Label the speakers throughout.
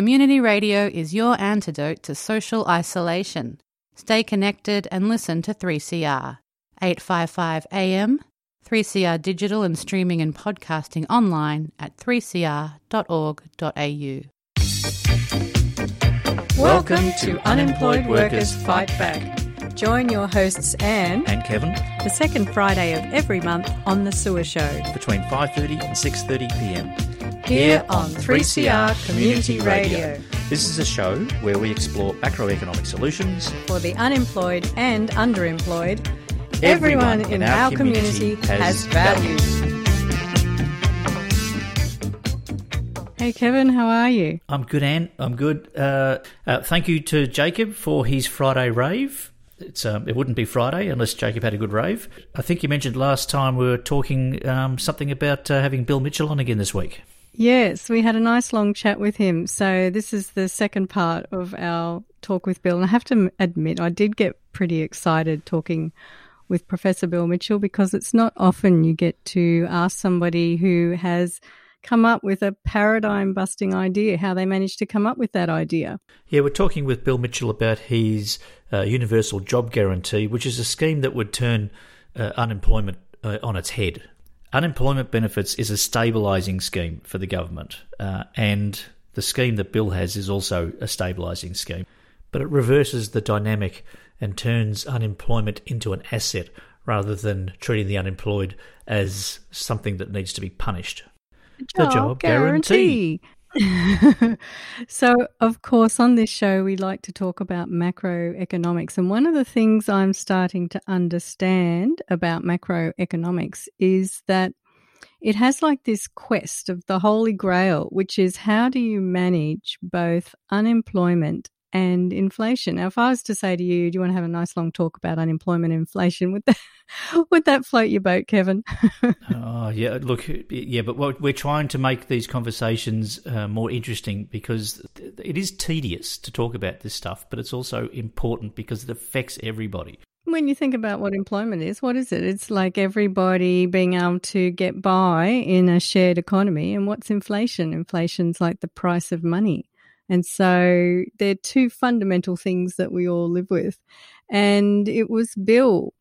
Speaker 1: Community radio is your antidote to social isolation. Stay connected and listen to 3CR. 855 AM, 3CR digital and streaming and podcasting online at 3cr.org.au.
Speaker 2: Welcome to Unemployed Workers Fight Back. Join your hosts Anne
Speaker 3: and Kevin
Speaker 2: the second Friday of every month on the Sewer Show
Speaker 3: between 5:30 and 6:30 p.m.
Speaker 2: here on 3CR Community Radio
Speaker 3: This is a show where we explore macroeconomic solutions.
Speaker 2: for the unemployed and underemployed. Everyone, in, our community, has value. Hey Kevin, how are you?
Speaker 3: I'm good, Anne. I'm good. Uh, uh, thank you to Jacob for his Friday rave. It's um, it wouldn't be Friday unless Jacob had a good rave. I think you mentioned last time we were talking um, something about uh, having Bill Mitchell on again this week.
Speaker 2: Yes, we had a nice long chat with him. So this is the second part of our talk with Bill, and I have to admit I did get pretty excited talking with Professor Bill Mitchell because it's not often you get to ask somebody who has come up with a paradigm busting idea how they managed to come up with that idea.
Speaker 3: Yeah, we're talking with Bill Mitchell about his uh, universal job guarantee, which is a scheme that would turn uh, unemployment uh, on its head. Unemployment benefits is a stabilising scheme for the government, uh, and the scheme that Bill has is also a stabilising scheme. But it reverses the dynamic and turns unemployment into an asset rather than treating the unemployed as something that needs to be punished. The job guarantee.
Speaker 2: so, of course, on this show, we like to talk about macroeconomics. And one of the things I'm starting to understand about macroeconomics is that it has like this quest of the holy grail, which is how do you manage both unemployment and inflation. Now, if I was to say to you, do you want to have a nice long talk about unemployment and inflation? Would that, would that float your boat, Kevin?
Speaker 3: oh, yeah. Look, yeah, but we're trying to make these conversations uh, more interesting because it is tedious to talk about this stuff, but it's also important because it affects everybody.
Speaker 2: When you think about what employment is, what is it? It's like everybody being able to get by in a shared economy. And what's inflation? Inflation's like the price of money. And so they're two fundamental things that we all live with. And it was Bill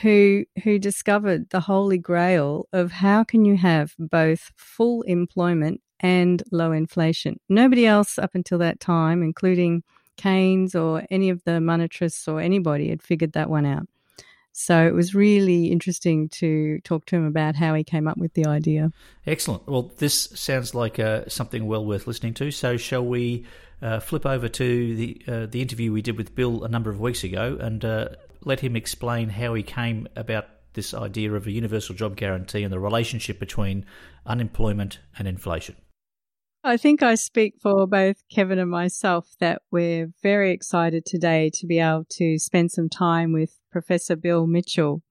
Speaker 2: who who discovered the holy grail of how can you have both full employment and low inflation. Nobody else up until that time, including Keynes or any of the monetarists or anybody, had figured that one out. So it was really interesting to talk to him about how he came up with the idea.
Speaker 3: Excellent. Well, this sounds like uh, something well worth listening to. So, shall we uh, flip over to the uh, the interview we did with Bill a number of weeks ago and uh, let him explain how he came about this idea of a universal job guarantee and the relationship between unemployment and inflation?
Speaker 2: I think I speak for both Kevin and myself that we're very excited today to be able to spend some time with Professor Bill Mitchell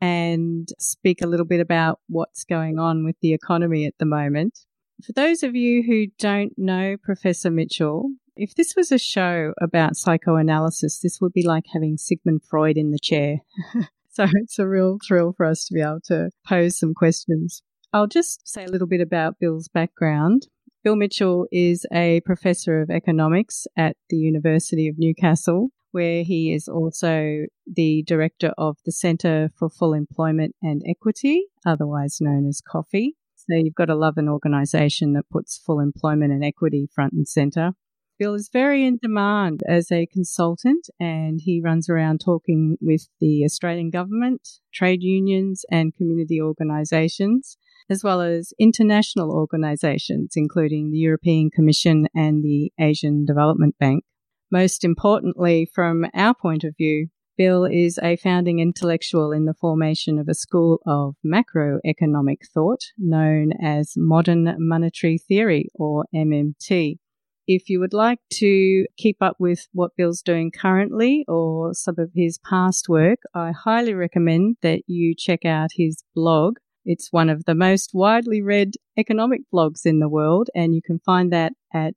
Speaker 2: and speak a little bit about what's going on with the economy at the moment. For those of you who don't know Professor Mitchell, if this was a show about psychoanalysis, this would be like having Sigmund Freud in the chair. so it's a real thrill for us to be able to pose some questions. I'll just say a little bit about Bill's background. Bill Mitchell is a professor of economics at the University of Newcastle, where he is also the director of the Centre for Full Employment and Equity, otherwise known as COFFEE. So you've got to love an organisation that puts full employment and equity front and centre. Bill is very in demand as a consultant and he runs around talking with the Australian government, trade unions, and community organisations as well as international organisations, including the European Commission and the Asian Development Bank. Most importantly, from our point of view, Bill is a founding intellectual in the formation of a school of macroeconomic thought known as Modern Monetary Theory, or MMT. If you would like to keep up with what Bill's doing currently or some of his past work, I highly recommend that you check out his blog, it's one of the most widely read economic blogs in the world, and you can find that at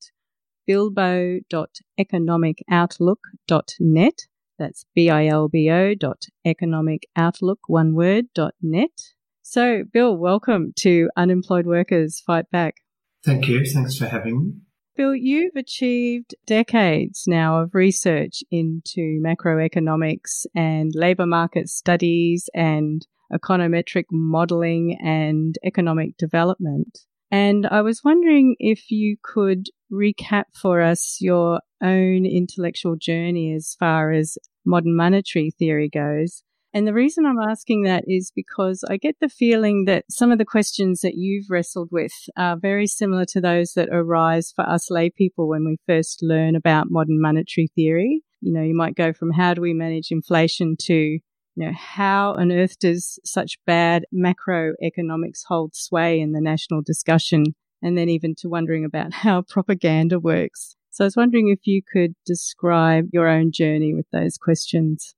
Speaker 2: bilbo.economicoutlook.net. That's B-I-L-B-O dot economicoutlook, one word, dot net. So, Bill, welcome to Unemployed Workers Fight Back.
Speaker 4: Thank you. Thanks for having me.
Speaker 2: Bill, you've achieved decades now of research into macroeconomics and labour market studies and econometric modelling and economic development. And I was wondering if you could recap for us your own intellectual journey as far as modern monetary theory goes. And the reason I'm asking that is because I get the feeling that some of the questions that you've wrestled with are very similar to those that arise for us lay people when we first learn about modern monetary theory. You know, you might go from how do we manage inflation to, you know, how on earth does such bad macroeconomics hold sway in the national discussion? And then even to wondering about how propaganda works. So I was wondering if you could describe your own journey with those questions.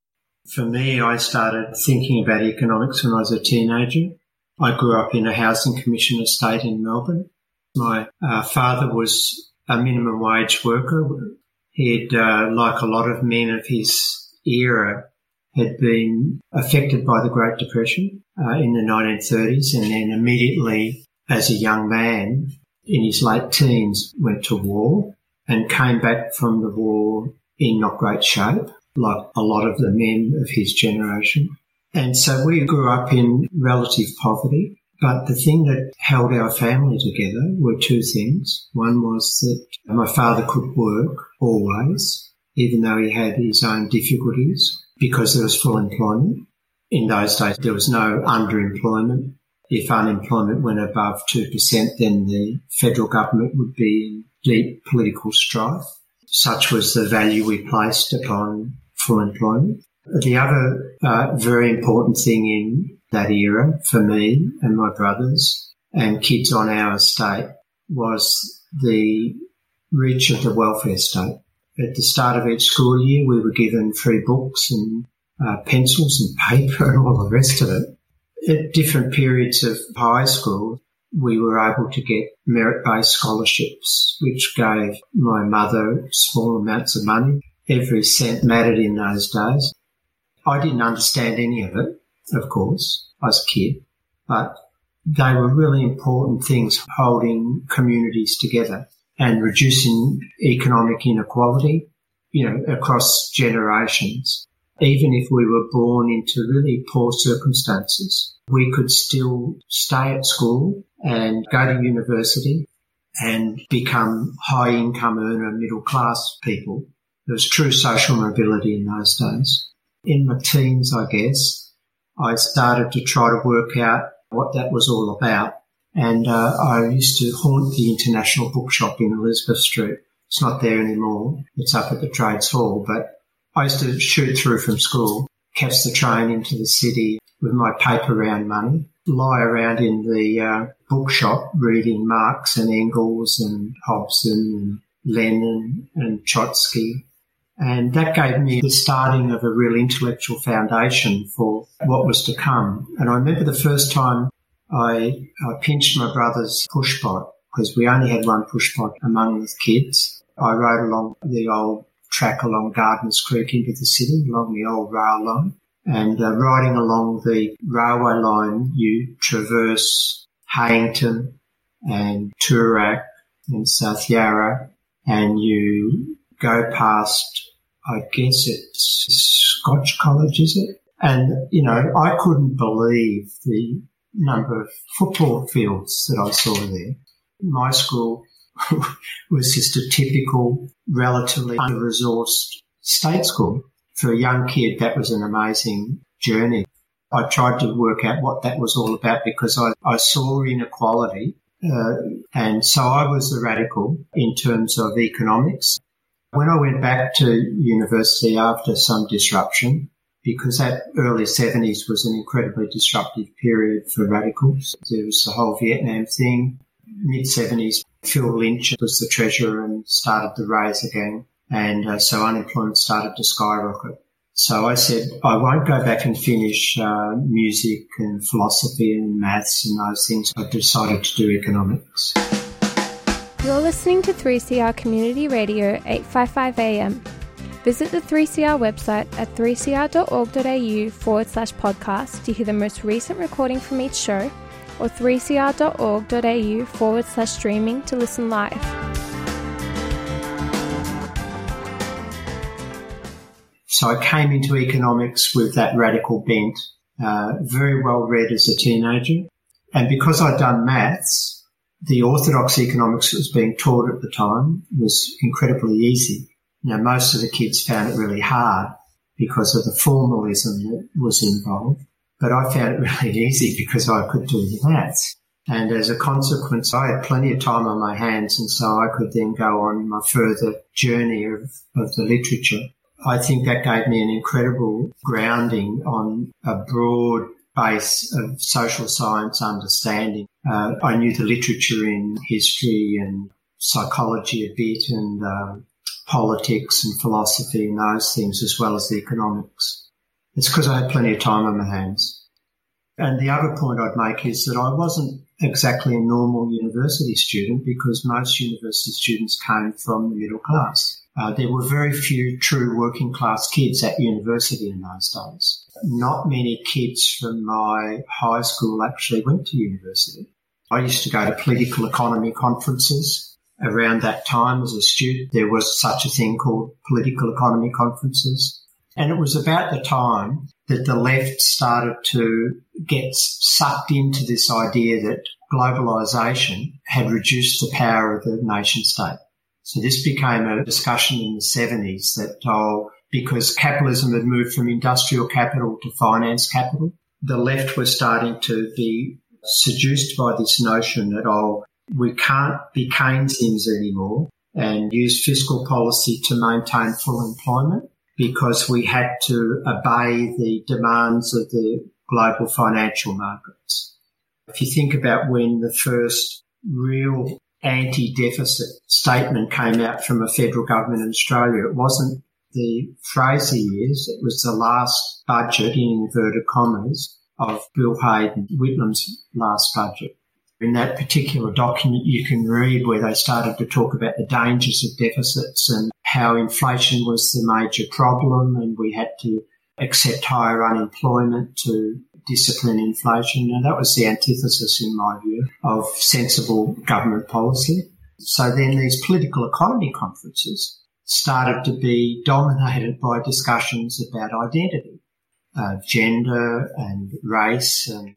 Speaker 4: For me, I started thinking about economics when I was a teenager. I grew up in a housing commission estate in Melbourne. My uh, father was a minimum wage worker. He'd, uh, like a lot of men of his era, had been affected by the Great Depression uh, in the 1930s and then immediately as a young man in his late teens went to war and came back from the war in not great shape like a lot of the men of his generation. And so we grew up in relative poverty. But the thing that held our family together were two things. One was that my father could work always, even though he had his own difficulties, because there was full employment. In those days, there was no underemployment. If unemployment went above 2%, then the federal government would be in deep political strife. Such was the value we placed upon full employment. The other uh, very important thing in that era for me and my brothers and kids on our estate was the reach of the welfare state. At the start of each school year, we were given free books and uh, pencils and paper and all the rest of it. At different periods of high school, we were able to get merit-based scholarships, which gave my mother small amounts of money every cent mattered in those days. I didn't understand any of it, of course, I was a kid, but they were really important things holding communities together and reducing economic inequality, you know, across generations. Even if we were born into really poor circumstances, we could still stay at school and go to university and become high income earner middle class people there was true social mobility in those days. In my teens, I guess, I started to try to work out what that was all about. And uh, I used to haunt the International Bookshop in Elizabeth Street. It's not there anymore. It's up at the Trades Hall. But I used to shoot through from school, catch the train into the city with my paper round money, lie around in the uh, bookshop reading Marx and Engels and Hobson and Lenin and Trotsky and that gave me the starting of a real intellectual foundation for what was to come. And I remember the first time I, I pinched my brother's pushpot because we only had one pushpot among the kids. I rode along the old track along Gardiners Creek into the city, along the old rail line. And uh, riding along the railway line, you traverse Heyington and Toorak and South Yarra, and you go past I guess it's Scotch College, is it? And, you know, I couldn't believe the number of football fields that I saw there. My school was just a typical, relatively under-resourced state school. For a young kid, that was an amazing journey. I tried to work out what that was all about because I, I saw inequality. Uh, and so I was a radical in terms of economics. When I went back to university after some disruption, because that early 70s was an incredibly disruptive period for radicals. There was the whole Vietnam thing. Mid 70s, Phil Lynch was the treasurer and started the raise again. And uh, so unemployment started to skyrocket. So I said, I won't go back and finish uh, music and philosophy and maths and those things. I decided to do economics.
Speaker 5: You're listening to 3CR Community Radio 855 AM. Visit the 3CR website at 3cr.org.au forward slash podcast to hear the most recent recording from each show or 3cr.org.au forward slash streaming to listen live.
Speaker 4: So I came into economics with that radical bent, uh, very well read as a teenager. And because I'd done maths, the orthodox economics that was being taught at the time was incredibly easy. Now, most of the kids found it really hard because of the formalism that was involved, but I found it really easy because I could do the maths. And as a consequence, I had plenty of time on my hands, and so I could then go on my further journey of, of the literature. I think that gave me an incredible grounding on a broad base of social science understanding. Uh, I knew the literature in history and psychology a bit and um, politics and philosophy and those things as well as the economics. It's because I had plenty of time on my hands. And the other point I'd make is that I wasn't exactly a normal university student because most university students came from the middle class. Uh, there were very few true working class kids at university in those days. Not many kids from my high school actually went to university. I used to go to political economy conferences around that time as a student. There was such a thing called political economy conferences. And it was about the time that the left started to get sucked into this idea that globalization had reduced the power of the nation state. So this became a discussion in the 70s that, oh, because capitalism had moved from industrial capital to finance capital, the left was starting to be seduced by this notion that, oh, we can't be Keynesians anymore and use fiscal policy to maintain full employment because we had to obey the demands of the global financial markets. If you think about when the first real anti-deficit statement came out from a federal government in Australia, it wasn't the Fraser years, it was the last budget in inverted commas of Bill Hayden Whitlam's last budget. In that particular document, you can read where they started to talk about the dangers of deficits and how inflation was the major problem and we had to accept higher unemployment to discipline inflation. And that was the antithesis, in my view, of sensible government policy. So then these political economy conferences started to be dominated by discussions about identity, uh, gender and race and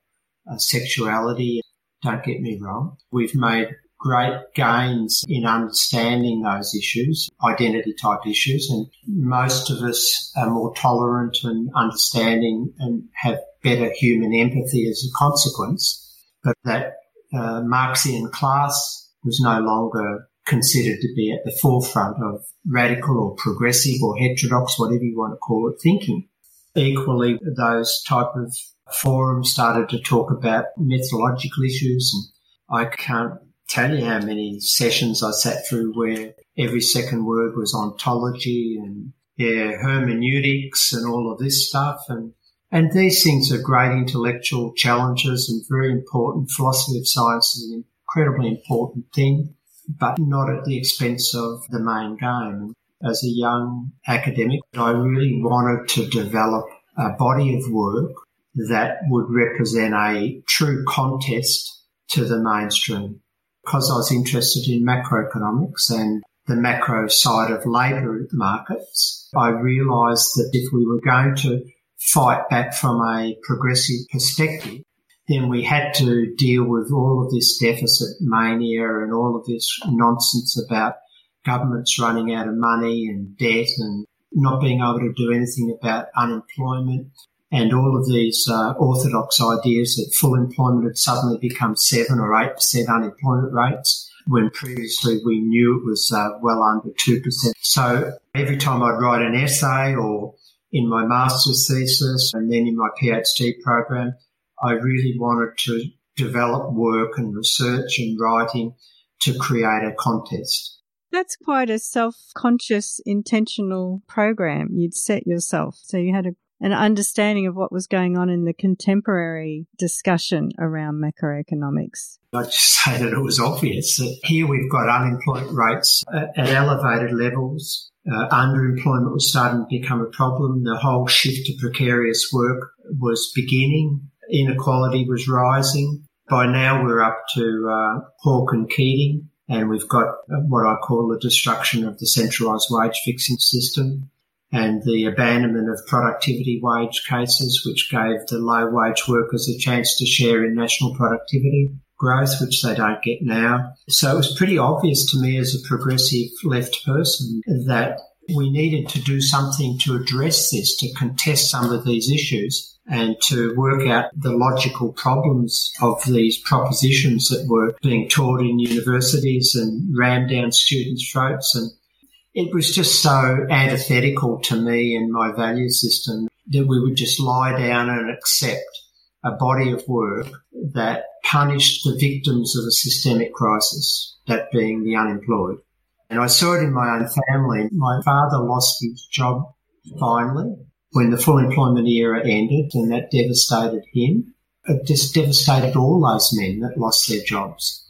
Speaker 4: uh, sexuality. Don't get me wrong. We've made great gains in understanding those issues, identity type issues, and most of us are more tolerant and understanding and have better human empathy as a consequence. But that uh, Marxian class was no longer considered to be at the forefront of radical or progressive or heterodox, whatever you want to call it, thinking. Equally, those type of forums started to talk about methodological issues and I can't tell you how many sessions I sat through where every second word was ontology and yeah, hermeneutics and all of this stuff. And, and these things are great intellectual challenges and very important. Philosophy of science is an incredibly important thing, but not at the expense of the main game. As a young academic, I really wanted to develop a body of work that would represent a true contest to the mainstream. Because I was interested in macroeconomics and the macro side of labour markets, I realised that if we were going to fight back from a progressive perspective, then we had to deal with all of this deficit mania and all of this nonsense about governments running out of money and debt and not being able to do anything about unemployment and all of these uh, orthodox ideas that full employment had suddenly become seven or eight percent unemployment rates when previously we knew it was uh, well under two percent. So every time I'd write an essay or in my master's thesis and then in my PhD program, I really wanted to develop work and research and writing to create a contest.
Speaker 2: That's quite a self conscious, intentional program you'd set yourself. So you had a an understanding of what was going on in the contemporary discussion around macroeconomics.
Speaker 4: I'd just say that it was obvious that here we've got unemployment rates at, at elevated levels. Uh, underemployment was starting to become a problem. The whole shift to precarious work was beginning. Inequality was rising. By now we're up to uh, Hawke and Keating, and we've got what I call the destruction of the centralised wage fixing system. And the abandonment of productivity wage cases, which gave the low wage workers a chance to share in national productivity growth, which they don't get now. So it was pretty obvious to me as a progressive left person that we needed to do something to address this, to contest some of these issues and to work out the logical problems of these propositions that were being taught in universities and rammed down students' throats. And it was just so antithetical to me and my value system that we would just lie down and accept a body of work that punished the victims of a systemic crisis, that being the unemployed. And I saw it in my own family. My father lost his job finally when the full employment era ended, and that devastated him. It just devastated all those men that lost their jobs.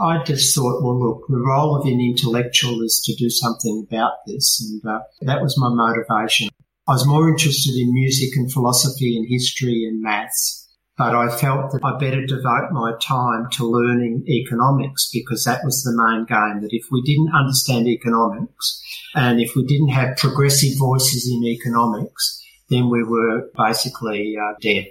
Speaker 4: I just thought, well, look, the role of an intellectual is to do something about this, and uh, that was my motivation. I was more interested in music and philosophy and history and maths but I felt that I better devote my time to learning economics because that was the main game. That if we didn't understand economics and if we didn't have progressive voices in economics, then we were basically uh, dead.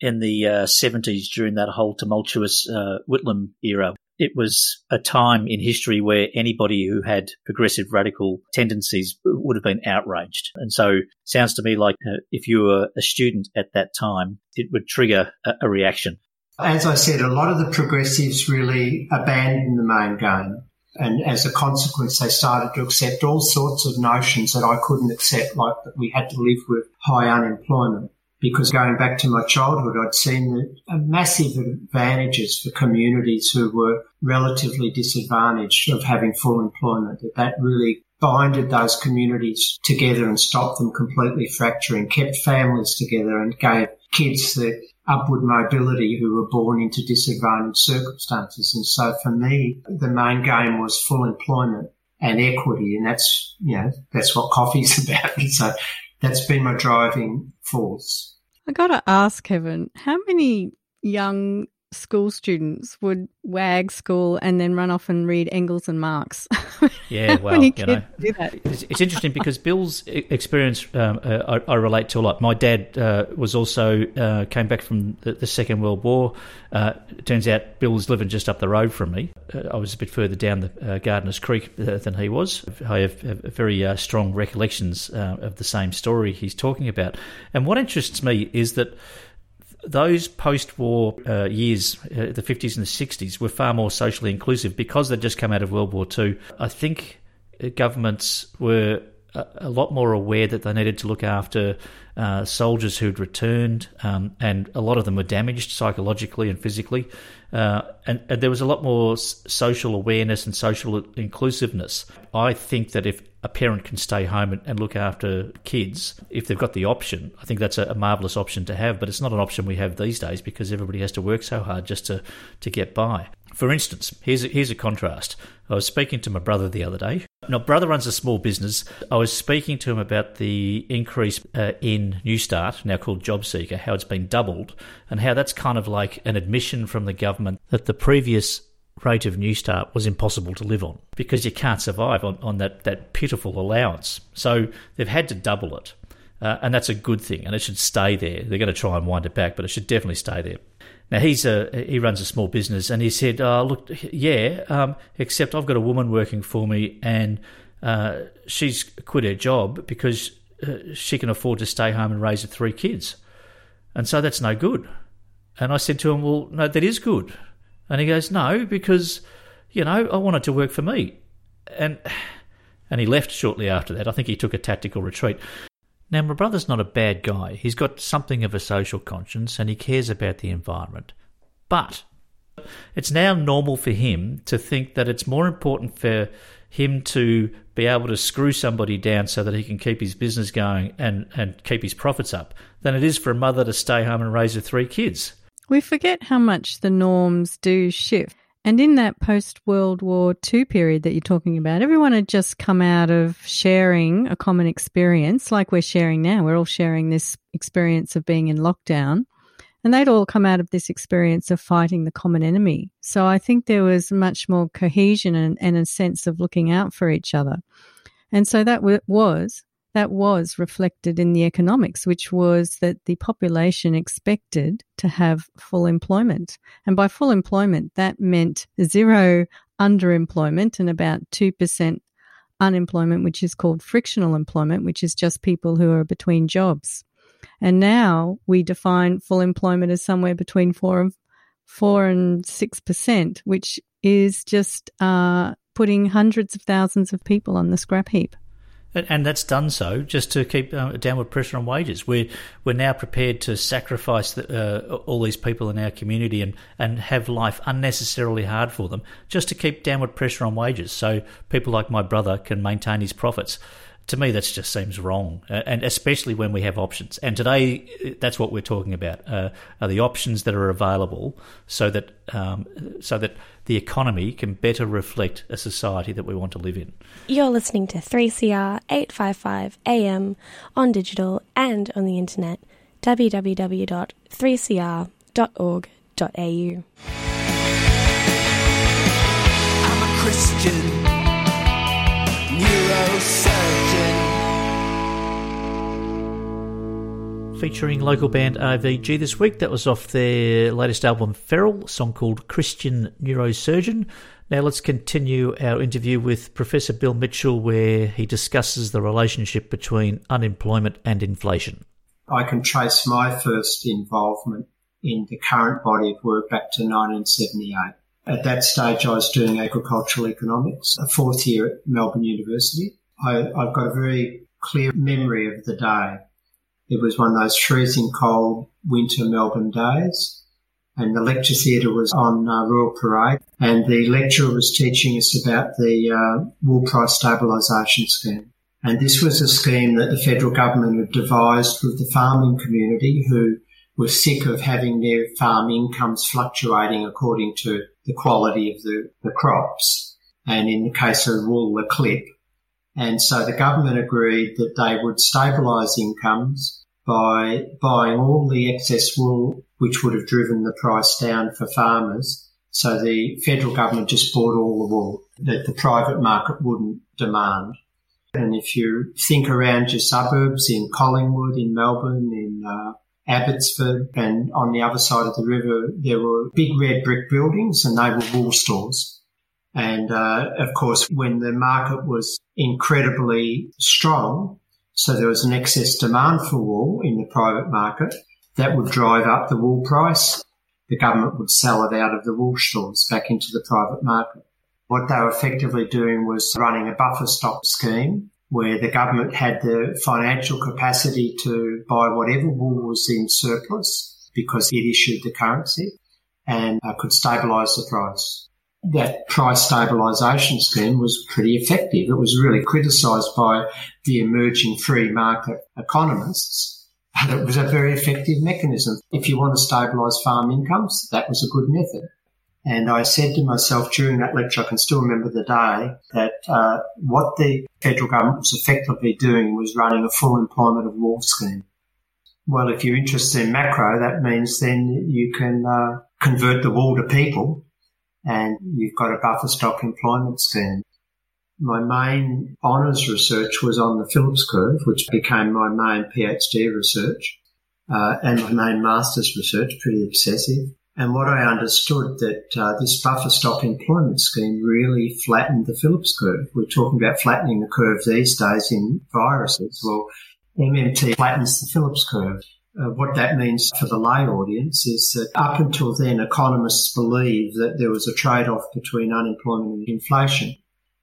Speaker 3: In the uh, 70s, during that whole tumultuous uh, Whitlam era, it was a time in history where anybody who had progressive radical tendencies would have been outraged. And so sounds to me like uh, if you were a student at that time, it would trigger a, a reaction.
Speaker 4: As I said, a lot of the progressives really abandoned the main game. And as a consequence, they started to accept all sorts of notions that I couldn't accept, like that we had to live with high unemployment because going back to my childhood, I'd seen the massive advantages for communities who were relatively disadvantaged of having full employment. That that really binded those communities together and stopped them completely fracturing, kept families together and gave kids the upward mobility who were born into disadvantaged circumstances. And so for me, the main game was full employment and equity. And that's, you know, that's what coffee's about. So that's been my driving force.
Speaker 2: I got to ask, Kevin, how many young school students would wag school and then run off and read Engels and Marx?
Speaker 3: Yeah, well, you know, it's, it's, interesting because Bill's experience um, uh, I, I, relate to a lot. My dad uh, was also uh, came back from the, the Second World War. Uh, turns out Bill was living just up the road from me. Uh, I was a bit further down the uh, Gardiners Creek than he was. I have, have very strong recollections of the same story he's talking about. And what interests me is that those post-war uh, years, uh, the 50s and the 60s, were far more socially inclusive because they'd just come out of World War II. I think uh, governments were a, a lot more aware that they needed to look after uh, soldiers who'd returned, um, and a lot of them were damaged psychologically and physically. Uh, and, and, there was a lot more social awareness and social inclusiveness. I think that if a parent can stay home and, look after kids, if they've got the option, I think that's a, marvelous option to have. But it's not an option we have these days because everybody has to work so hard just to, to get by. For instance, here's a, here's a contrast. I was speaking to my brother the other day. My brother runs a small business. I was speaking to him about the increase uh, in Newstart, now called JobSeeker, how it's been doubled, and how that's kind of like an admission from the government that the previous rate of Newstart was impossible to live on because you can't survive on, on that, that pitiful allowance. So they've had to double it. Uh, and that's a good thing, and it should stay there. They're going to try and wind it back, but it should definitely stay there. Now he's a he runs a small business, and he said, oh, "Look, yeah, um, except I've got a woman working for me, and uh, she's quit her job because uh, she can afford to stay home and raise her three kids, and so that's no good." And I said to him, "Well, no, that is good." And he goes, "No, because you know I wanted to work for me," and and he left shortly after that. I think he took a tactical retreat. Now, my brother's not a bad guy. He's got something of a social conscience and he cares about the environment. But it's now normal for him to think that it's more important for him to be able to screw somebody down so that he can keep his business going and, and keep his profits up than it is for a mother to stay home and raise her three kids.
Speaker 2: We forget how much the norms do shift. And in that post World War II period that you're talking about, everyone had just come out of sharing a common experience like we're sharing now. We're all sharing this experience of being in lockdown. And they'd all come out of this experience of fighting the common enemy. So I think there was much more cohesion and, and a sense of looking out for each other. And so that w- was that was reflected in the economics, which was that the population expected to have full employment. And by full employment, that meant zero underemployment and about 2% unemployment, which is called frictional employment, which is just people who are between jobs. And now we define full employment as somewhere between four and four and six percent, which is just uh, putting hundreds of thousands of people on the scrap heap.
Speaker 3: And that's done so just to keep uh, downward pressure on wages. We're we're now prepared to sacrifice the, uh, all these people in our community and, and have life unnecessarily hard for them just to keep downward pressure on wages, so people like my brother can maintain his profits to me, that just seems wrong, uh, and especially when we have options. And today, that's what we're talking about: uh, are the options that are available, so that um, so that the economy can better reflect a society that we want to live in.
Speaker 5: You're listening to 3CR 855 AM on digital and on the internet. www.3cr.org.au.
Speaker 6: I'm a Christian
Speaker 3: Featuring local band RVG this week. That was off their latest album, Feral, song called Christian Neurosurgeon. Now let's continue our interview with Professor Bill Mitchell, where he discusses the relationship between unemployment and inflation.
Speaker 4: I can trace my first involvement in the current body of work back to 1978. At that stage, I was doing agricultural economics, a fourth year at Melbourne University. I, have got a very clear memory of the day. It was one of those freezing cold winter Melbourne days, and the lecture theatre was on uh, Royal Parade, and the lecturer was teaching us about the uh, wool price stabilisation scheme. And this was a scheme that the federal government had devised with the farming community who were sick of having their farm incomes fluctuating according to the quality of the, the crops. And in the case of wool, the clip. And so the government agreed that they would stabilise incomes by buying all the excess wool, which would have driven the price down for farmers. So the federal government just bought all the wool that the private market wouldn't demand. And if you think around your suburbs in Collingwood, in Melbourne, in uh, Abbotsford, and on the other side of the river, there were big red brick buildings and they were wool stores. And uh, of course, when the market was incredibly strong, so there was an excess demand for wool in the private market, that would drive up the wool price. The government would sell it out of the wool stores back into the private market. What they were effectively doing was running a buffer stock scheme where the government had the financial capacity to buy whatever wool was in surplus because it issued the currency and uh, could stabilise the price. That price stabilisation scheme was pretty effective. It was really criticised by the emerging free market economists, but it was a very effective mechanism. If you want to stabilise farm incomes, that was a good method. And I said to myself during that lecture, I can still remember the day, that uh, what the federal government was effectively doing was running a full employment of wool scheme. Well, if you're interested in macro, that means then you can uh, convert the wool to people and you've got a buffer stock employment scheme. My main honours research was on the Phillips curve, which became my main PhD research, uh, and my main master's research, pretty obsessive. And what I understood that uh, this buffer stock employment scheme really flattened the Phillips curve. We're talking about flattening the curve these days in viruses. Well, MMT flattens the Phillips curve. Uh, what that means for the lay audience is that up until then, economists believed that there was a trade-off between unemployment and inflation.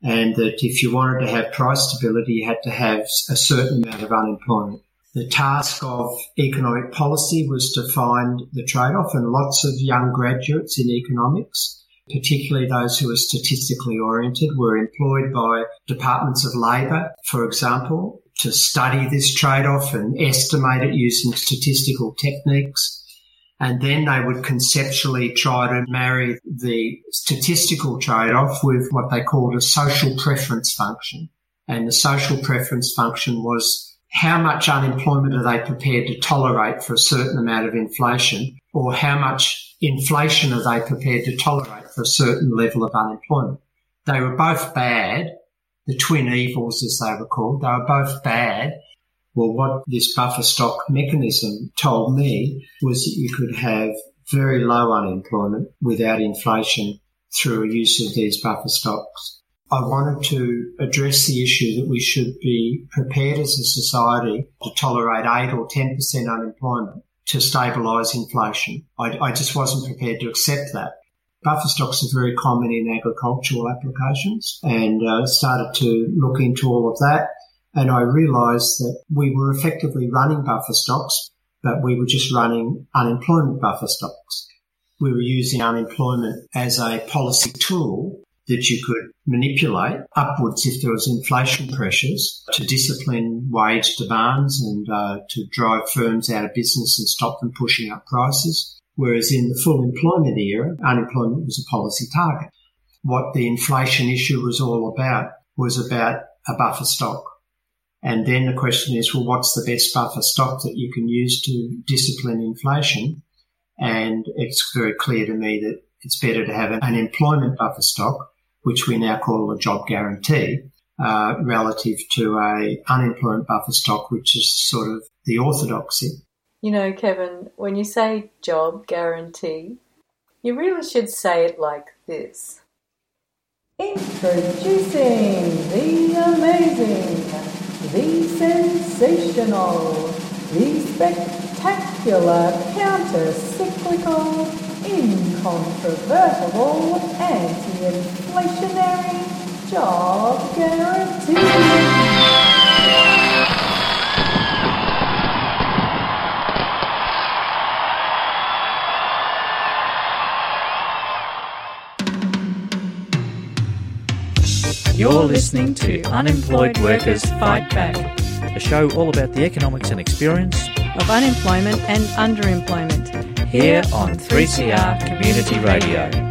Speaker 4: And that if you wanted to have price stability, you had to have a certain amount of unemployment. The task of economic policy was to find the trade-off and lots of young graduates in economics, particularly those who are statistically oriented, were employed by departments of labour, for example, to study this trade-off and estimate it using statistical techniques. And then they would conceptually try to marry the statistical trade-off with what they called a social preference function. And the social preference function was how much unemployment are they prepared to tolerate for a certain amount of inflation, or how much inflation are they prepared to tolerate for a certain level of unemployment? They were both bad. The twin evils, as they were called. They were both bad. Well, what this buffer stock mechanism told me was that you could have very low unemployment without inflation through a use of these buffer stocks. I wanted to address the issue that we should be prepared as a society to tolerate 8 or 10% unemployment to stabilise inflation. I, I, just wasn't prepared to accept that. Buffer stocks are very common in agricultural applications and uh, started to look into all of that. And I realised that we were effectively running buffer stocks, but we were just running unemployment buffer stocks. We were using unemployment as a policy tool that you could manipulate upwards if there was inflation pressures to discipline wage demands and uh, to drive firms out of business and stop them pushing up prices. Whereas in the full employment era, unemployment was a policy target. What the inflation issue was all about was about a buffer stock. And then the question is, well, what's the best buffer stock that you can use to discipline inflation? And it's very clear to me that it's better to have an employment buffer stock which we now call a job guarantee, uh, relative to a unemployment buffer stock, which is sort of the orthodoxy.
Speaker 2: You know, Kevin, when you say job guarantee, you really should say it like this. Introducing the amazing, the sensational, the spectacular, counter-cyclical, incontrovertible, anti-inflationary job guarantee.
Speaker 3: You're listening to Unemployed Workers Fight Back, a show all about the economics and experience
Speaker 2: of unemployment and underemployment
Speaker 3: here on 3CR Community Radio.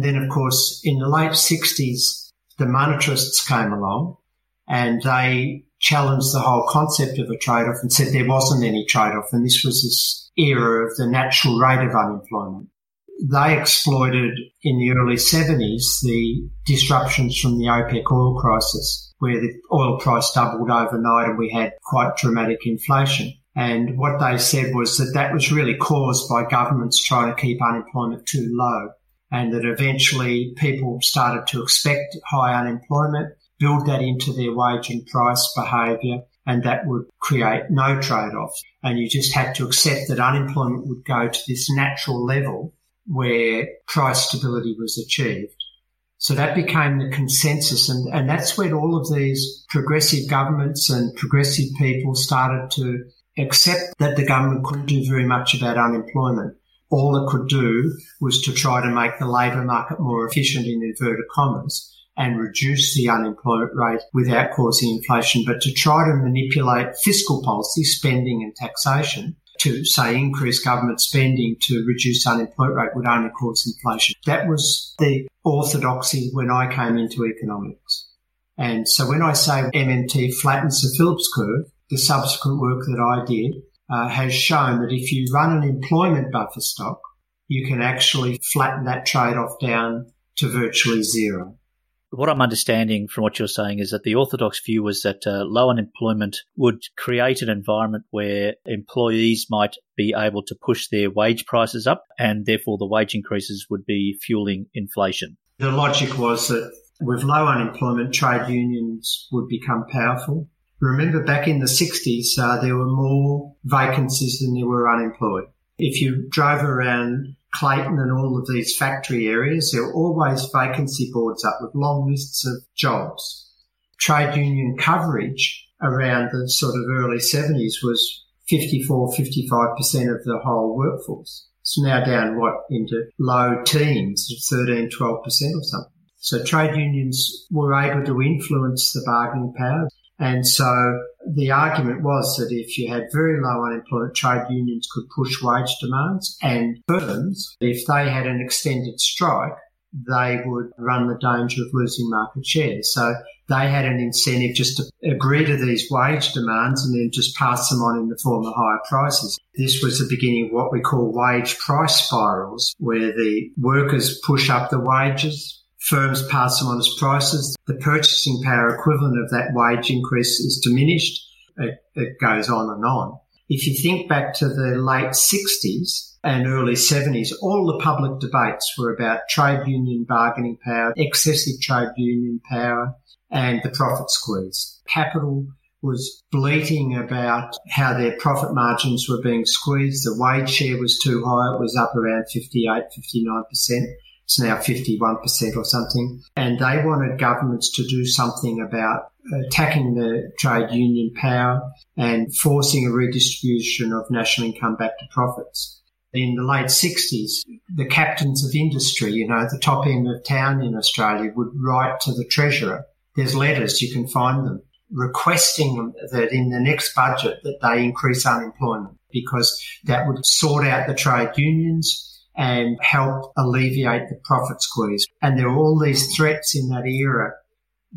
Speaker 4: And then, of course, in the late 60s, the monetarists came along and they challenged the whole concept of a trade-off and said there wasn't any trade-off. And this was this era of the natural rate of unemployment they exploited in the early 70s the disruptions from the OPEC oil crisis, where the oil price doubled overnight and we had quite dramatic inflation. And what they said was that that was really caused by governments trying to keep unemployment too low and that eventually people started to expect high unemployment, build that into their wage and price behaviour, and that would create no trade-off. And you just had to accept that unemployment would go to this natural level where price stability was achieved. So that became the consensus and, and that's when all of these progressive governments and progressive people started to accept that the government couldn't do very much about unemployment. All it could do was to try to make the labour market more efficient in inverted commas and reduce the unemployment rate without causing inflation, but to try to manipulate fiscal policy, spending and taxation to say increase government spending to reduce unemployment rate would only cause inflation. That was the orthodoxy when I came into economics. And so when I say MMT flattens the Phillips curve, the subsequent work that I did uh, has shown that if you run an employment buffer stock, you can actually flatten that trade-off down to virtually zero
Speaker 3: what I'm understanding from what you're saying is that the orthodox view was that uh, low unemployment would create an environment where employees might be able to push their wage prices up, and therefore the wage increases would be fueling inflation.
Speaker 4: The logic was that with low unemployment, trade unions would become powerful. Remember, back in the 60s, uh, there were more vacancies than there were unemployed. If you drove around Clayton and all of these factory areas, there were always vacancy boards up with long lists of jobs. Trade union coverage around the sort of early 70s was 54, 55% of the whole workforce. It's now down, what, into low teens, 13, 12% or something. So trade unions were able to influence the bargaining power. And so the argument was that if you had very low unemployment, trade unions could push wage demands and firms, if they had an extended strike, they would run the danger of losing market share. So they had an incentive just to agree to these wage demands and then just pass them on in the form of higher prices. This was the beginning of what we call wage price spirals, where the workers push up the wages, firms pass them on as prices. The purchasing power equivalent of that wage increase is diminished. It, it goes on and on. If you think back to the late 60s, and early 70s, all the public debates were about trade union bargaining power, excessive trade union power, and the profit squeeze. Capital was bleating about how their profit margins were being squeezed. The wage share was too high. It was up around 58, 59%. It's now 51% or something. And they wanted governments to do something about attacking the trade union power and forcing a redistribution of national income back to profits in the late 60s, the captains of industry, you know, the top end of town in Australia would write to the Treasurer. There's letters, you can find them, requesting that in the next budget that they increase unemployment because that would sort out the trade unions and help alleviate the profit squeeze. And there were all these threats in that era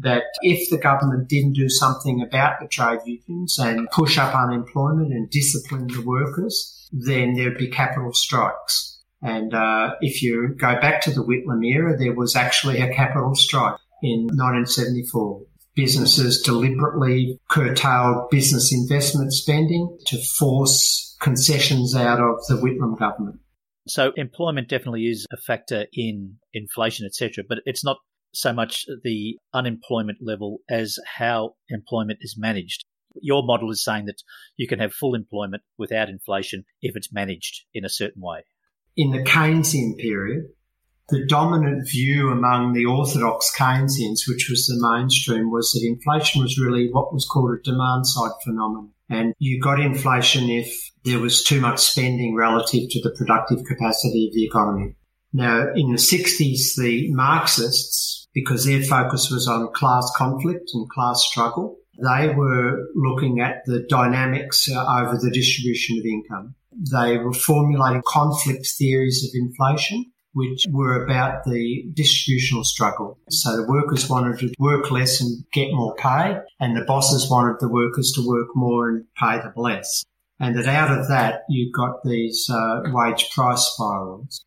Speaker 4: that if the government didn't do something about the trade unions and push up unemployment and discipline the workers, then there'd be capital strikes. And uh, if you go back to the Whitlam era, there was actually a capital strike in 1974. Businesses deliberately curtailed business investment spending to force concessions out of the Whitlam government.
Speaker 3: So employment definitely is a factor in inflation, etc. But it's not so much the unemployment level as how employment is managed. Your model is saying that you can have full employment without inflation if it's managed in a certain way.
Speaker 4: In the Keynesian period, the dominant view among the orthodox Keynesians, which was the mainstream, was that inflation was really what was called a demand side phenomenon. And you got inflation if there was too much spending relative to the productive capacity of the economy. Now, in the 60s, the Marxists, because their focus was on class conflict and class struggle, they were looking at the dynamics uh, over the distribution of income. They were formulating conflict theories of inflation, which were about the distributional struggle. So the workers wanted to work less and get more pay, and the bosses wanted the workers to work more and pay them less. And that out of that, you got these uh, wage price spirals.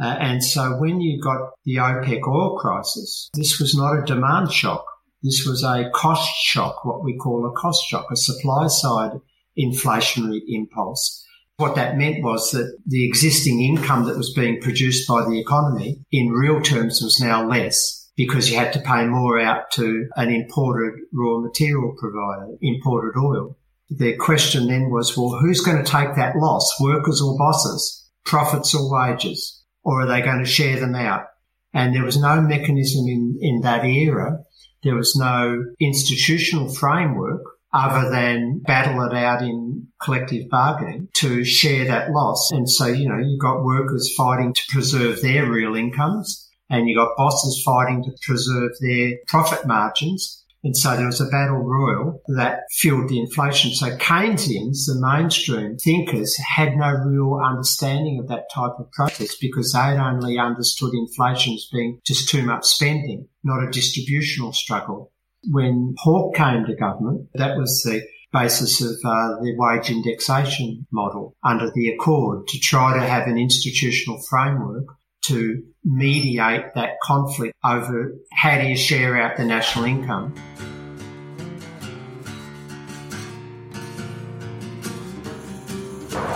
Speaker 4: Uh, and so when you got the OPEC oil crisis, this was not a demand shock. This was a cost shock, what we call a cost shock, a supply side inflationary impulse. What that meant was that the existing income that was being produced by the economy in real terms was now less because you had to pay more out to an imported raw material provider, imported oil. The question then was, well, who's going to take that loss, workers or bosses, profits or wages, or are they going to share them out? And there was no mechanism in, in that era there was no institutional framework other than battle it out in collective bargaining to share that loss. And so, you know, you've got workers fighting to preserve their real incomes and you've got bosses fighting to preserve their profit margins. And so there was a battle royal that fueled the inflation. So Keynesians, the mainstream thinkers, had no real understanding of that type of process because they'd only understood inflation as being just too much spending, not a distributional struggle. When Hawke came to government, that was the basis of uh, the wage indexation model under the Accord to try to have an institutional framework to mediate that conflict over how do you share out the national income.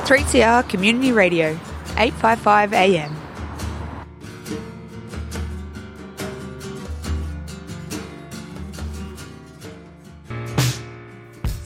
Speaker 7: Three CR Community Radio, eight five five AM.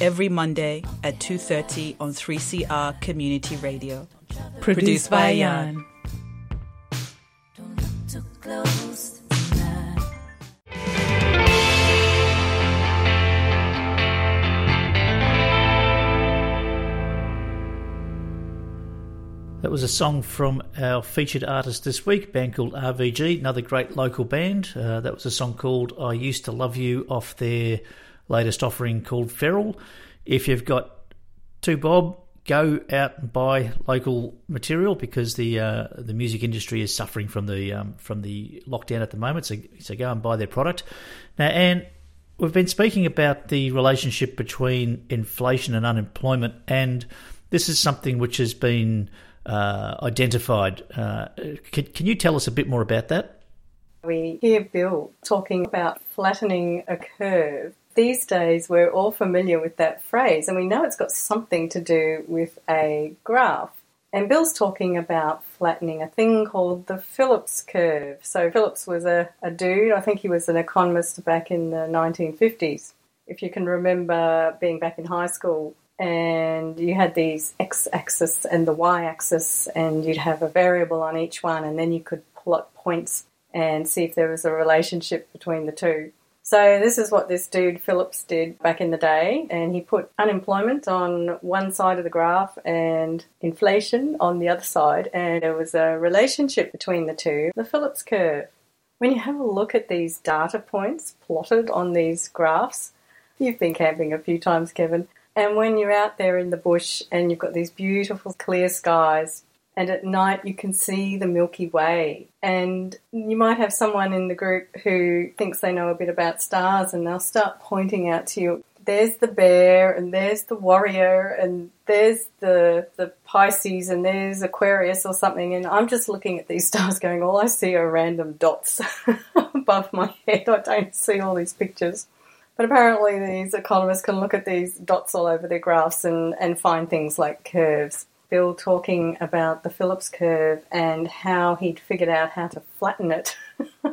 Speaker 8: every Monday at 2.30 on 3CR Community Radio.
Speaker 9: Produced, Produced by Jan.
Speaker 3: That was a song from our featured artist this week, a band called RVG, another great local band. Uh, that was a song called I Used to Love You off their latest offering called Feral. If you've got two bob, go out and buy local material because the uh, the music industry is suffering from the um, from the lockdown at the moment. So, so go and buy their product. Now, and we've been speaking about the relationship between inflation and unemployment, and this is something which has been uh, identified. Uh, can, can you tell us a bit more about that?
Speaker 2: We hear Bill talking about flattening a curve. These days, we're all familiar with that phrase, and we know it's got something to do with a graph. And Bill's talking about flattening a thing called the Phillips curve. So, Phillips was a, a dude, I think he was an economist back in the 1950s. If you can remember being back in high school, and you had these x-axis and the y-axis and you'd have a variable on each one and then you could plot points and see if there was a relationship between the two. So this is what this dude Phillips did back in the day and he put unemployment on one side of the graph and inflation on the other side and there was a relationship between the two, the Phillips curve. When you have a look at these data points plotted on these graphs, you've been camping a few times Kevin, and when you're out there in the bush and you've got these beautiful clear skies, and at night you can see the Milky Way, and you might have someone in the group who thinks they know a bit about stars, and they'll start pointing out to you. There's the bear, and there's the warrior, and there's the the Pisces, and there's Aquarius or something. And I'm just looking at these stars, going, all I see are random dots above my head. I don't see all these pictures. But apparently, these economists can look at these dots all over their graphs and, and find things like curves. Bill talking about the Phillips curve and how he'd figured out how to flatten it.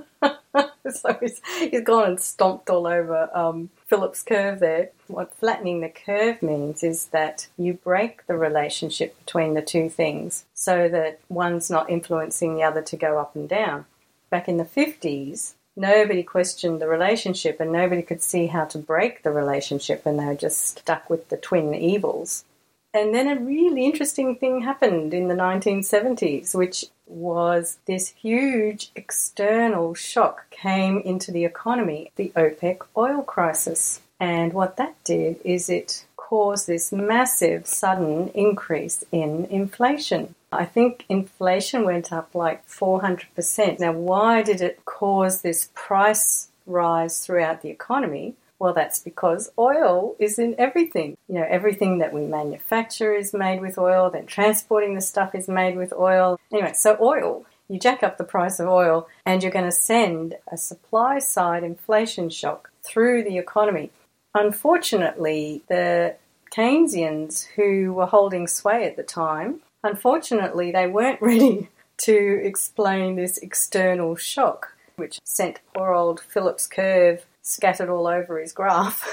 Speaker 2: so he's, he's gone and stomped all over um, Phillips curve there. What flattening the curve means is that you break the relationship between the two things so that one's not influencing the other to go up and down. Back in the 50s, nobody questioned the relationship and nobody could see how to break the relationship and they were just stuck with the twin evils. And then a really interesting thing happened in the 1970s, which was this huge external shock came into the economy, the OPEC oil crisis. And what that did is it caused this massive sudden increase in inflation. I think inflation went up like 400%. Now, why did it cause this price rise throughout the economy? Well, that's because oil is in everything. You know, everything that we manufacture is made with oil, then transporting the stuff is made with oil. Anyway, so oil, you jack up the price of oil and you're going to send a supply side inflation shock through the economy. Unfortunately, the Keynesians who were holding sway at the time Unfortunately, they weren't ready to explain this external shock, which sent poor old Phillips curve scattered all over his graph.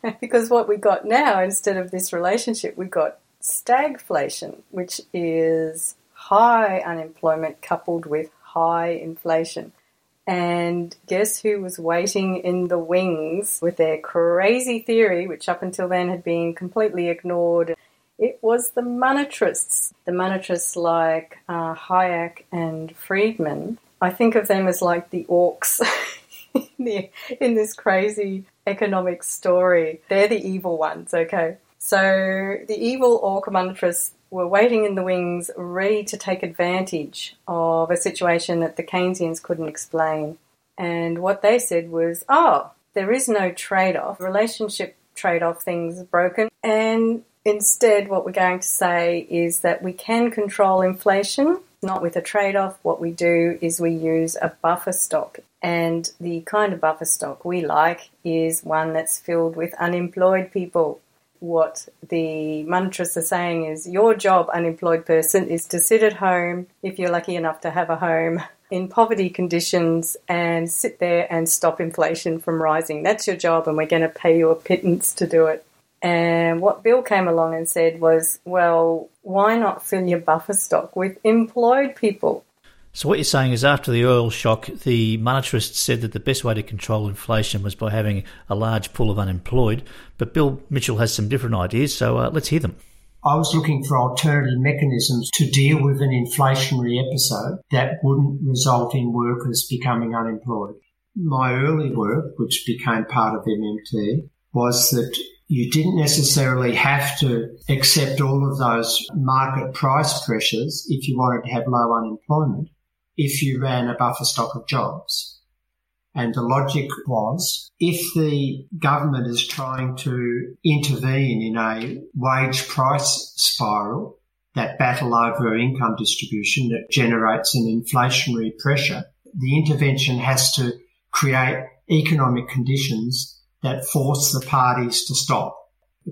Speaker 2: because what we got now, instead of this relationship, we got stagflation, which is high unemployment coupled with high inflation. And guess who was waiting in the wings with their crazy theory, which up until then had been completely ignored it was the monetarists, the monetarists like uh, Hayek and Friedman. I think of them as like the orcs in, the, in this crazy economic story. They're the evil ones, okay? So the evil orc were waiting in the wings, ready to take advantage of a situation that the Keynesians couldn't explain. And what they said was, oh, there is no trade off. Relationship trade off things broken. And Instead, what we're going to say is that we can control inflation, not with a trade off. What we do is we use a buffer stock. And the kind of buffer stock we like is one that's filled with unemployed people. what the mantras are saying is your job, unemployed person, is to sit at home, if you're lucky enough to have a home, in poverty conditions and sit there and stop inflation from rising. That's your job, and we're going to pay you a pittance to do it. And what Bill came along and said was, well, why not fill your buffer stock with employed people?
Speaker 3: So what you're saying is after the oil shock, the monetarists said that the best way to control inflation was by having a large pool of unemployed. But Bill Mitchell has some different ideas, so uh, let's hear them.
Speaker 4: I was looking for alternative mechanisms to deal with an inflationary episode that wouldn't result in workers becoming unemployed. My early work, which became part of MMT, was that you didn't necessarily have to accept all of those market price pressures if you wanted to have low unemployment if you ran a buffer stock of jobs. And the logic was if the government is trying to intervene in a wage price spiral, that battle over income distribution that generates an inflationary pressure, the intervention has to create economic conditions that force the parties to stop.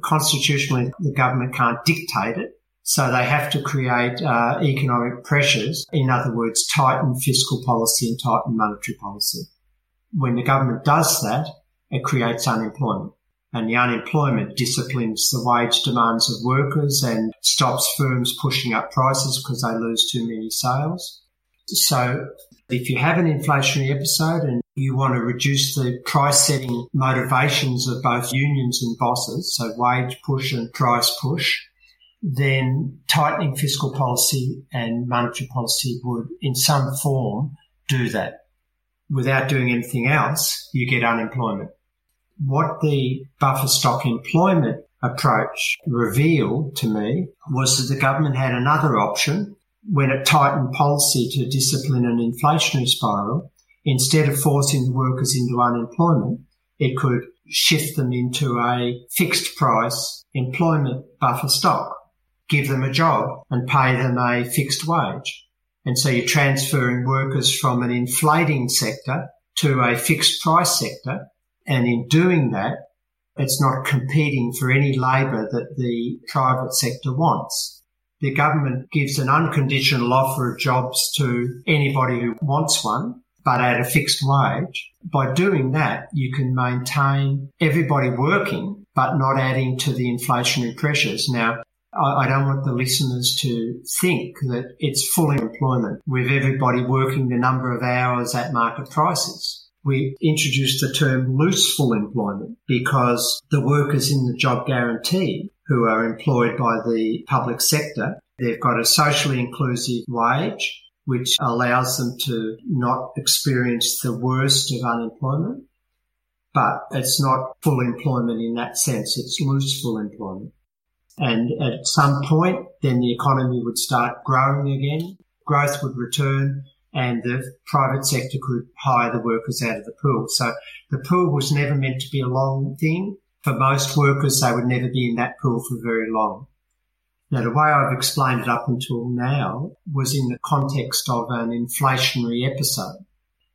Speaker 4: Constitutionally, the government can't dictate it, so they have to create uh, economic pressures. In other words, tighten fiscal policy and tighten monetary policy. When the government does that, it creates unemployment. And the unemployment disciplines the wage demands of workers and stops firms pushing up prices because they lose too many sales. So if you have an inflationary episode and you want to reduce the price setting motivations of both unions and bosses, so wage push and price push, then tightening fiscal policy and monetary policy would, in some form, do that. Without doing anything else, you get unemployment. What the buffer stock employment approach revealed to me was that the government had another option when it tightened policy to discipline an inflationary spiral. Instead of forcing the workers into unemployment, it could shift them into a fixed price employment buffer stock give them a job and pay them a fixed wage. And so you're transferring workers from an inflating sector to a fixed price sector. And in doing that, it's not competing for any labour that the private sector wants. The government gives an unconditional offer of jobs to anybody who wants one, but at a fixed wage. By doing that, you can maintain everybody working, but not adding to the inflationary pressures. Now, I don't want the listeners to think that it's full employment with everybody working the number of hours at market prices. We introduced the term loose full employment because the workers in the job guarantee who are employed by the public sector, they've got a socially inclusive wage, which allows them to not experience the worst of unemployment. But it's not full employment in that sense. It's loose full employment. And at some point, then the economy would start growing again. Growth would return and the private sector could hire the workers out of the pool. So the pool was never meant to be a long thing. For most workers, they would never be in that pool for very long. Now, the way I've explained it up until now was in the context of an inflationary episode.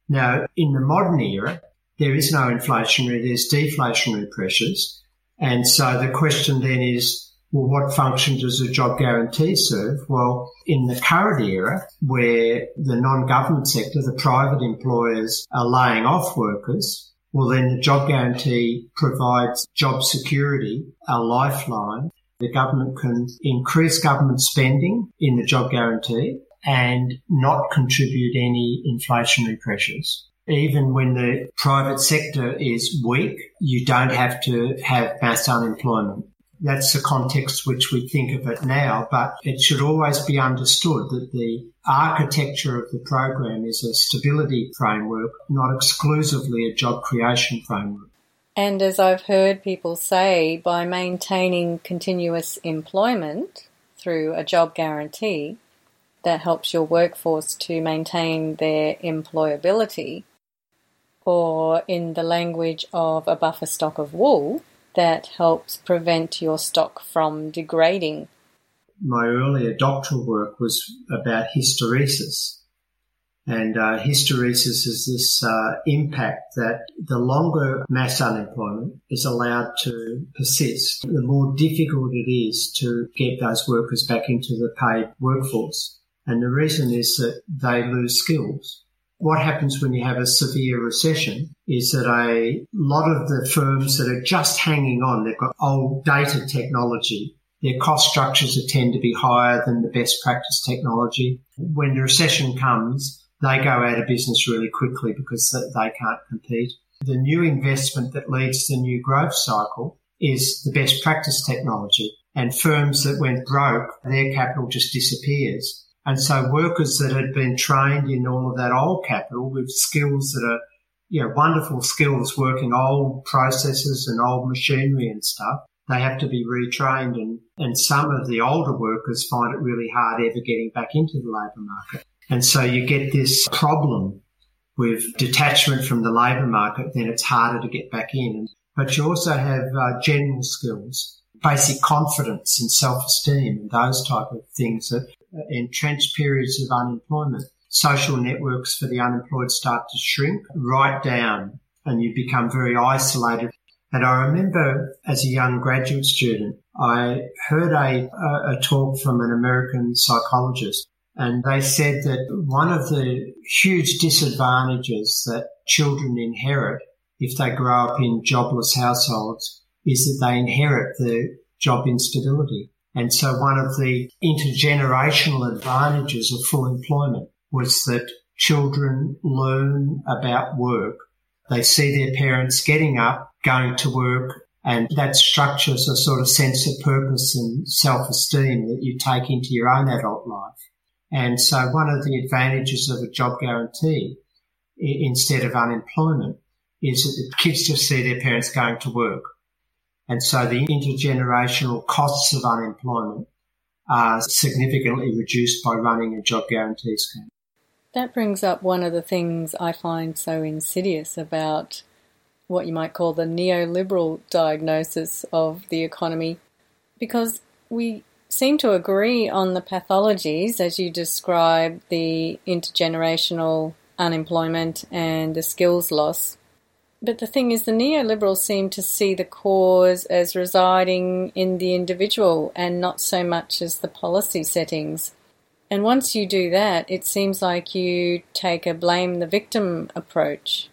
Speaker 4: Now, in the modern era, there is no inflationary, there's deflationary pressures. And so the question then is, well, what function does a job guarantee serve? Well, in the current era, where the non-government sector, the private employers are laying off workers, well, then the job guarantee provides job security, a lifeline. The government can increase government spending in the job guarantee and not contribute any inflationary pressures. Even when the private sector is weak, you don't have to have mass unemployment. That's the context which we think of it now, but it should always be understood that the architecture of the program is a stability framework, not exclusively a job creation framework.
Speaker 2: And as I've heard people say, by maintaining continuous employment through a job guarantee, that helps your workforce to maintain their employability. Or, in the language of a buffer stock of wool, that helps prevent your stock from degrading.
Speaker 4: My earlier doctoral work was about hysteresis. And uh, hysteresis is this uh, impact that the longer mass unemployment is allowed to persist, the more difficult it is to get those workers back into the paid workforce. And the reason is that they lose skills. What happens when you have a severe recession is that a lot of the firms that are just hanging on, they've got old dated technology. Their cost structures tend to be higher than the best practice technology. When the recession comes, they go out of business really quickly because they can't compete. The new investment that leads the new growth cycle is the best practice technology. And firms that went broke, their capital just disappears. And so workers that had been trained in all of that old capital with skills that are, you know, wonderful skills working old processes and old machinery and stuff, they have to be retrained. And, and some of the older workers find it really hard ever getting back into the labour market. And so you get this problem with detachment from the labour market, then it's harder to get back in. But you also have uh, general skills, basic confidence and self-esteem and those type of things that entrenched periods of unemployment. Social networks for the unemployed start to shrink right down and you become very isolated. And I remember as a young graduate student, I heard a, a talk from an American psychologist and they said that one of the huge disadvantages that children inherit if they grow up in jobless households is that they inherit the job instability. And so one of the intergenerational advantages of full employment was that children learn about work. They see their parents getting up, going to work, and that structures a sort of sense of purpose and self-esteem that you take into your own adult life. And so one of the advantages of a job guarantee instead of unemployment is that the kids just see their parents going to work. And so the intergenerational costs of unemployment are significantly reduced by running a job guarantee scheme.
Speaker 10: That brings up one of the things I find so insidious about what you might call the neoliberal diagnosis of the economy, because we seem to agree on the pathologies as you describe the intergenerational unemployment and the skills loss. But the thing is, the neoliberals seem to see the cause as residing in the individual and not so much as the policy settings. And once you do that, it seems like you take a blame the victim approach.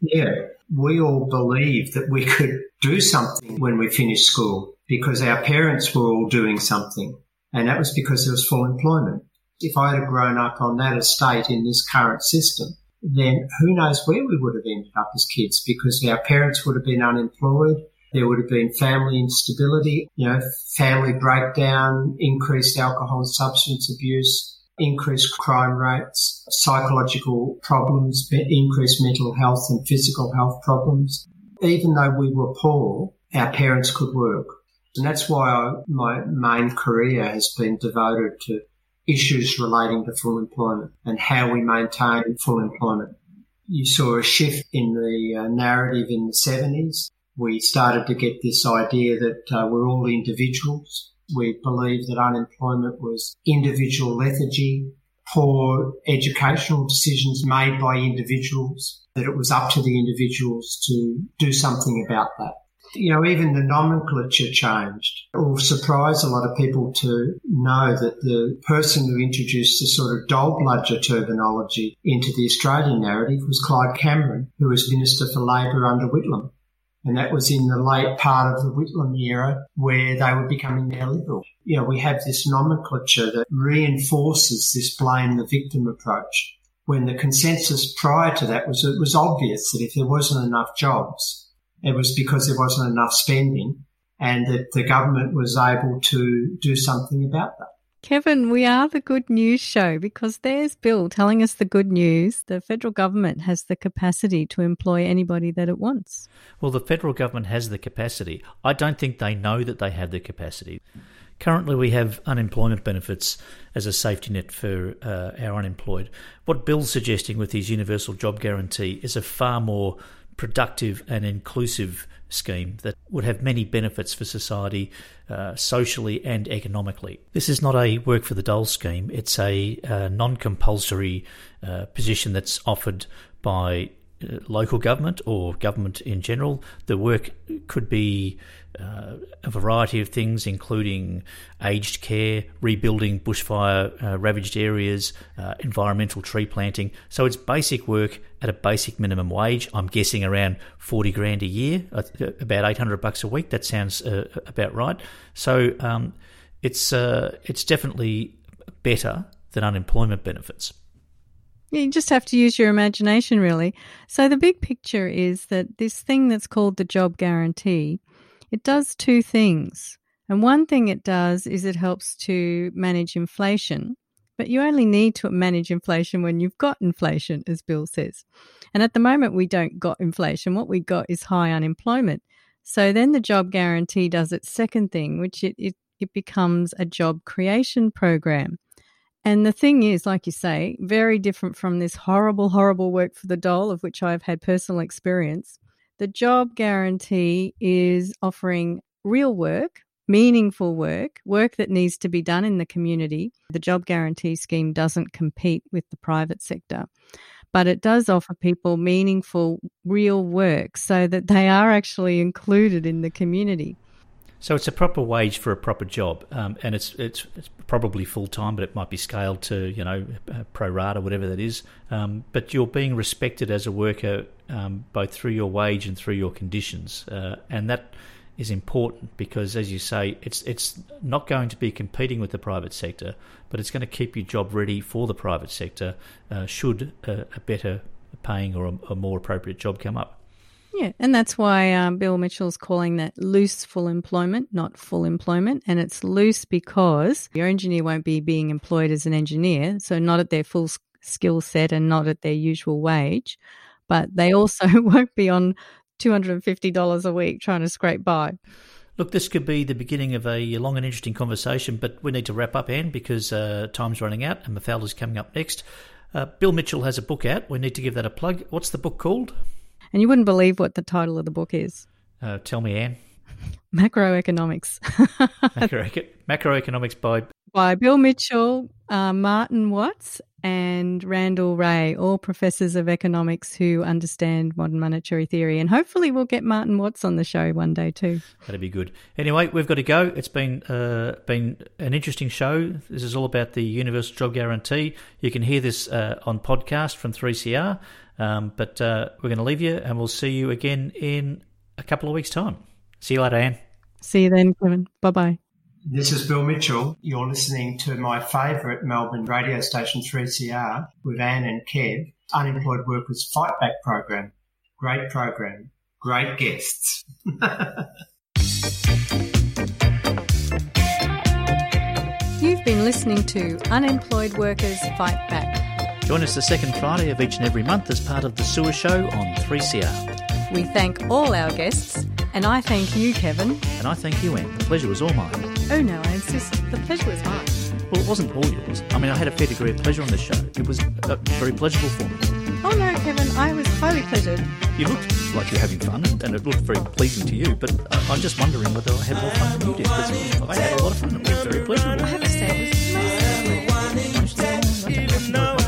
Speaker 4: Yeah, we all believe that we could do something when we finish school because our parents were all doing something. And that was because there was full employment. If I had grown up on that estate in this current system, then who knows where we would have ended up as kids because our parents would have been unemployed. There would have been family instability, you know, family breakdown, increased alcohol and substance abuse, increased crime rates, psychological problems, increased mental health and physical health problems. Even though we were poor, our parents could work. And that's why I, my main career has been devoted to issues relating to full employment and how we maintain full employment. You saw a shift in the uh, narrative in the 70s. We started to get this idea that uh, we're all individuals. We believed that unemployment was individual lethargy, poor educational decisions made by individuals, that it was up to the individuals to do something about that you know, even the nomenclature changed. It will surprise a lot of people to know that the person who introduced the sort of dole bludger terminology into the Australian narrative was Clyde Cameron, who was Minister for Labor under Whitlam. And that was in the late part of the Whitlam era where they were becoming neoliberal. You know, we have this nomenclature that reinforces this blame the victim approach. When the consensus prior to that was it was obvious that if there wasn't enough jobs, it was because there wasn't enough spending and that the government was able to do something about that.
Speaker 2: Kevin, we are the good news show because there's Bill telling us the good news. The federal government has the capacity to employ anybody that it wants.
Speaker 3: Well, the federal government has the capacity. I don't think they know that they have the capacity. Currently, we have unemployment benefits as a safety net for uh, our unemployed. What Bill's suggesting with his universal job guarantee is a far more productive and inclusive scheme that would have many benefits for society uh, socially and economically. This is not a work for the dole scheme, it's a uh, non compulsory uh, position that's offered by uh, local government or government in general. The work could be uh, a variety of things, including aged care, rebuilding bushfire uh, ravaged areas, uh, environmental tree planting. So it's basic work at a basic minimum wage. I'm guessing around 40 grand a year, uh, about 800 bucks a week. That sounds uh, about right. So um, it's uh, it's definitely better than unemployment benefits.
Speaker 2: You just have to use your imagination, really. So the big picture is that this thing that's called the job guarantee it does two things. And one thing it does is it helps to manage inflation, but you only need to manage inflation when you've got inflation, as Bill says. And at the moment, we don't got inflation. What we got is high unemployment. So then the job guarantee does its second thing, which it, it, it becomes a job creation program. And the thing is, like you say, very different from this horrible, horrible work for the dole, of which I've had personal experience. The job guarantee is offering real work, meaningful work, work that needs to be done in the community. The job guarantee scheme doesn't compete with the private sector, but it does offer people meaningful, real work so that they are actually included in the community.
Speaker 3: So it's a proper wage for a proper job, um, and it's, it's, it's probably full time, but it might be scaled to you know pro rata, whatever that is. Um, but you're being respected as a worker um, both through your wage and through your conditions, uh, and that is important because, as you say, it's it's not going to be competing with the private sector, but it's going to keep your job ready for the private sector. Uh, should a, a better paying or a, a more appropriate job come up.
Speaker 2: Yeah, and that's why um, Bill Mitchell's calling that loose full employment, not full employment. And it's loose because your engineer won't be being employed as an engineer, so not at their full skill set and not at their usual wage. But they also won't be on $250 a week trying to scrape by.
Speaker 3: Look, this could be the beginning of a long and interesting conversation, but we need to wrap up, Anne, because uh, time's running out and Mafalda's coming up next. Uh, Bill Mitchell has a book out. We need to give that a plug. What's the book called?
Speaker 2: And you wouldn't believe what the title of the book is.
Speaker 3: Uh, tell me, Anne.
Speaker 2: Macroeconomics.
Speaker 3: macroeconomics by
Speaker 2: by Bill Mitchell, uh, Martin Watts, and Randall Wray, all professors of economics who understand modern monetary theory. And hopefully, we'll get Martin Watts on the show one day too.
Speaker 3: That'd be good. Anyway, we've got to go. It's been uh, been an interesting show. This is all about the universal job guarantee. You can hear this uh, on podcast from 3CR. Um, but uh, we're going to leave you, and we'll see you again in a couple of weeks' time. See you later, Anne.
Speaker 2: See you then, Kevin. Bye bye.
Speaker 4: This is Bill Mitchell. You're listening to my favourite Melbourne radio station, 3CR, with Anne and Kev, Unemployed Workers Fight Back program. Great program. Great guests.
Speaker 2: You've been listening to Unemployed Workers Fight Back.
Speaker 3: Join us the second Friday of each and every month as part of The Sewer Show on 3CR.
Speaker 2: We thank all our guests, and I thank you, Kevin.
Speaker 3: And I thank you, Anne. The pleasure was all mine.
Speaker 2: Oh, no, I insist. The pleasure was mine.
Speaker 3: Well, it wasn't all yours. I mean, I had a fair degree of pleasure on this show. It was uh, very pleasurable for me.
Speaker 2: Oh, no, Kevin, I was highly pleasured.
Speaker 3: You looked like you're having fun, and it looked very pleasing to you, but uh, I, am just wondering whether I had more fun than you did, because I had a lot of fun. It was very pleasurable. I have to say, it was amazing.